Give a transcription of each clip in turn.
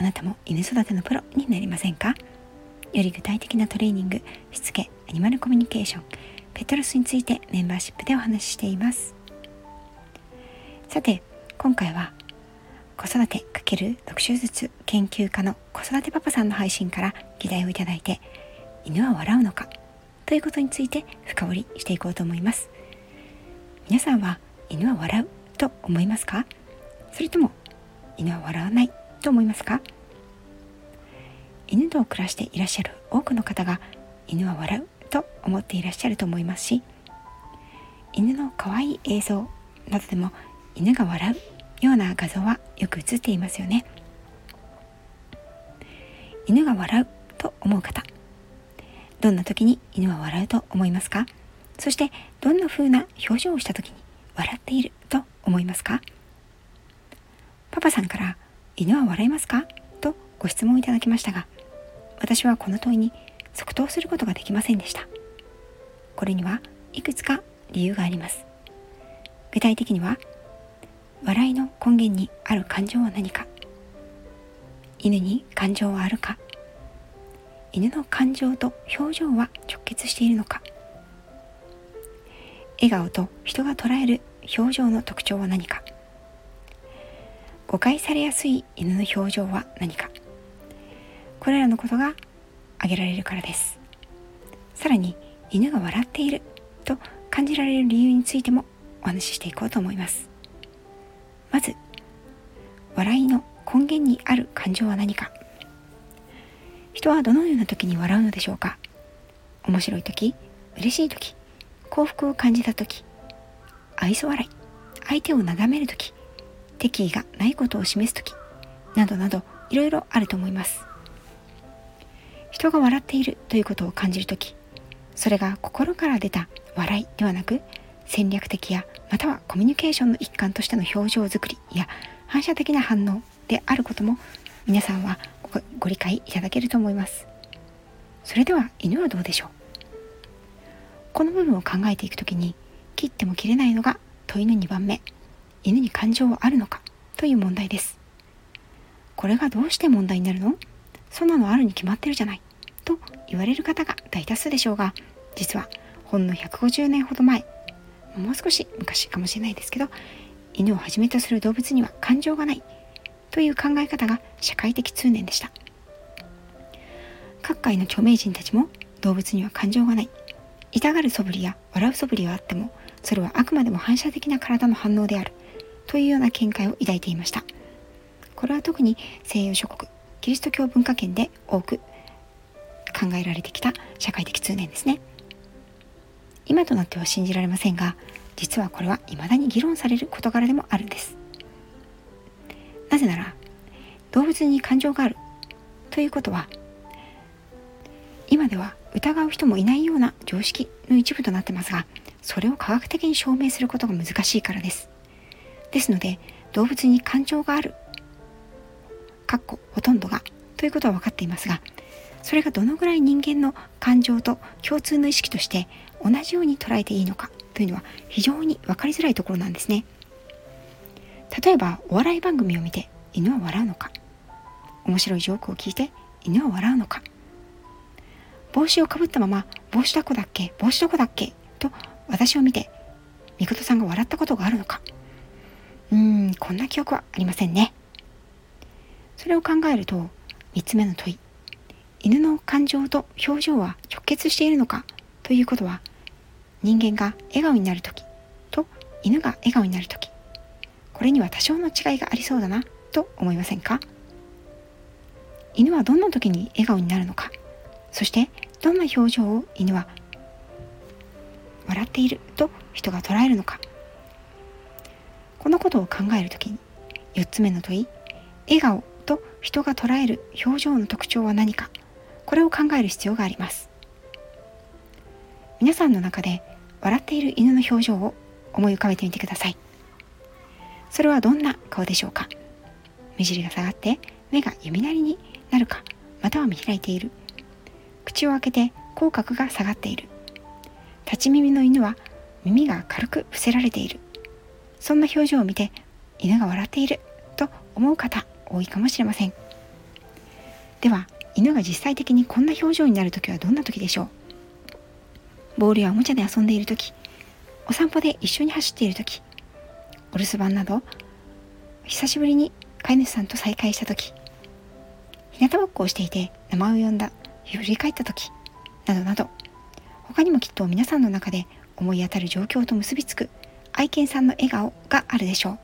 あなたも犬育てのプロになりませんか？より具体的なトレーニングしつけアニマルコミュニケーションペトロスについてメンバーシップでお話ししています。さて今回は子育て×読書術研究家の子育てパパさんの配信から議題をいただいて犬は笑うのか？ということについて深掘りしていこうと思います。皆さんは犬は笑うと思いますか？それとも犬は笑わないと思いますか？犬と暮らしていらっしゃる多くの方が犬は笑うと思っていらっしゃると思いますし犬の可愛い映像などでも犬が笑うような画像はよく映っていますよね。犬が笑うと思う方どんな時に犬は笑うと思いますか？そしてどんな風な表情をした時に笑っていると思いますか？パパさんから犬は笑いますか？とご質問いただきましたが私はこの問いに即答することができませんでした。これにはいくつか理由があります。具体的には笑いの根源にある感情は何か？犬に感情はあるか？犬の感情と表情は直結しているのか？笑顔と人が捉える表情の特徴は何か？誤解されやすい犬の表情は何か。これらのことが挙げられるからです。さらに犬が笑っていると感じられる理由についてもお話ししていこうと思います。まず笑いの根源にある感情は何か。人はどのような時に笑うのでしょうか。面白い時嬉しい時幸福を感じた時愛想笑い相手を眺める時敵意がないことを示す時などなどいろいろあると思います。人が笑っているということを感じる時それが心から出た笑いではなく戦略的やまたはコミュニケーションの一環としての表情作りや反射的な反応であることも皆さんはご理解いただけると思います。それでは犬はどうでしょう？この部分を考えていく時に切っても切れないのが問いの2番目。犬に感情はあるのか？という問題です。これがどうして問題になるの？そんなのあるに決まってるじゃない？と言われる方が大多数でしょうが実はほんの150年ほど前もう少し昔かもしれないですけど犬をはじめとする動物には感情がないという考え方が社会的通念でした。各界の著名人たちも動物には感情がない。痛がる素振りや笑う素振りはあってもそれはあくまでも反射的な体の反応である。というような見解を抱いていました。これは特に西洋諸国キリスト教文化圏で多く考えられてきた社会的通念ですね。今となっては信じられませんが実はこれは未だに議論される事柄でもあるんです。なぜなら動物に感情があるということは今では疑う人もいないような常識の一部となってますがそれを科学的に証明することが難しいからです。ですので動物に感情がある。かっこほとんどが。ということは分かっていますがそれがどのぐらい人間の感情と共通の意識として同じように捉えていいのかというのは非常に分かりづらいところなんですね。例えばお笑い番組を見て犬は笑うのか。面白いジョークを聞いて犬は笑うのか。帽子をかぶったまま帽子どこだっけ帽子どこだっけと私を見てみことさんが笑ったことがあるのか。うーんこんな記憶はありませんね。それを考えると3つ目の問い犬の感情と表情は直結しているのか？ということは人間が笑顔になる時と犬が笑顔になる時これには多少の違いがありそうだなと思いませんか？犬はどんな時に笑顔になるのか？そしてどんな表情を犬は笑っていると人が捉えるのか？このことを考える時に4つ目の問い笑顔と人が捉える表情の特徴は何かこれを考える必要があります。皆さんの中で笑っている犬の表情を思い浮かべてみてください。それはどんな顔でしょうか？目尻が下がって目が弓なりになるかまたは見開いている。口を開けて口角が下がっている。立ち耳の犬は耳が軽く伏せられている。そんな表情を見て犬が笑っていると思う方多いかもしれません。では犬が実際的にこんな表情になる時はどんな時でしょう？ボールやおもちゃで遊んでいる時お散歩で一緒に走っている時お留守番など久しぶりに飼い主さんと再会した時日向ぼっこをしていて名前を呼んだ振り返った時などなど他にもきっと皆さんの中で思い当たる状況と結びつく愛犬さんの笑顔があるでしょう。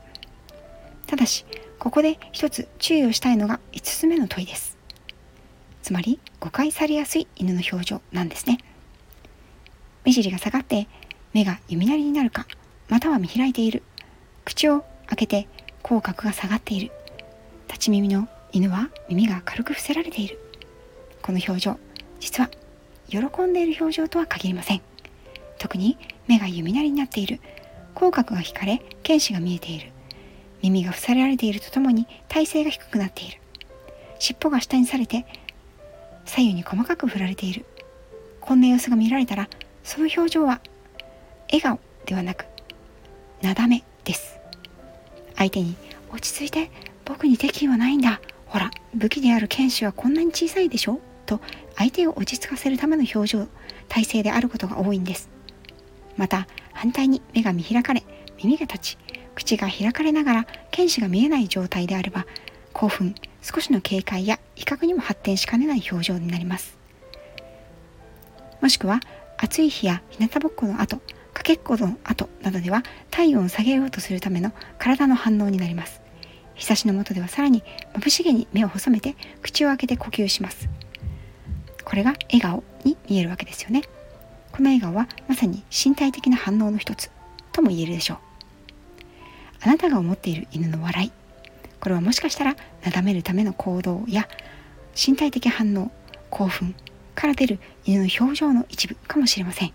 ただしここで一つ注意をしたいのが5つ目の問いです。つまり誤解されやすい犬の表情なんですね。目尻が下がって目が弓なりになるかまたは見開いている。口を開けて口角が下がっている。立ち耳の犬は耳が軽く伏せられている。この表情実は喜んでいる表情とは限りません。特に目が弓なりになっている。口角が引かれ剣士が見えている。耳が伏せられているとともに体勢が低くなっている。尻尾が下にされて左右に細かく振られている。こんな様子が見られたらその表情は笑顔ではなくなだめです。相手に落ち着いて僕に敵意はないんだ。ほら武器である剣士はこんなに小さいでしょ？と相手を落ち着かせるための表情体勢であることが多いんです。また反対に目が見開かれ耳が立ち口が開かれながら剣士が見えない状態であれば興奮少しの警戒や威嚇にも発展しかねない表情になります。もしくは暑い日や日向ぼっこの後かけっこの後などでは体温を下げようとするための体の反応になります。日差しの下ではさらに眩しげに目を細めて口を開けて呼吸します。これが笑顔に見えるわけですよね。この笑顔はまさに身体的な反応の一つとも言えるでしょう。あなたが思っている犬の笑い。これはもしかしたらなだめるための行動や身体的反応興奮から出る犬の表情の一部かもしれません。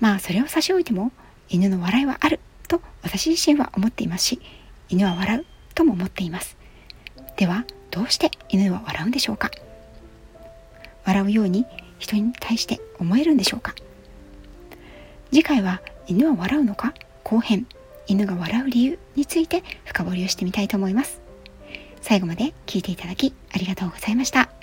まあそれを差し置いても犬の笑いはあると私自身は思っていますし犬は笑うとも思っています。ではどうして犬は笑うんでしょうか？笑うように人に対して思えるんでしょうか？次回は犬は笑うのか？後編犬が笑う理由について深掘りをしてみたいと思います。最後まで聞いていただきありがとうございました。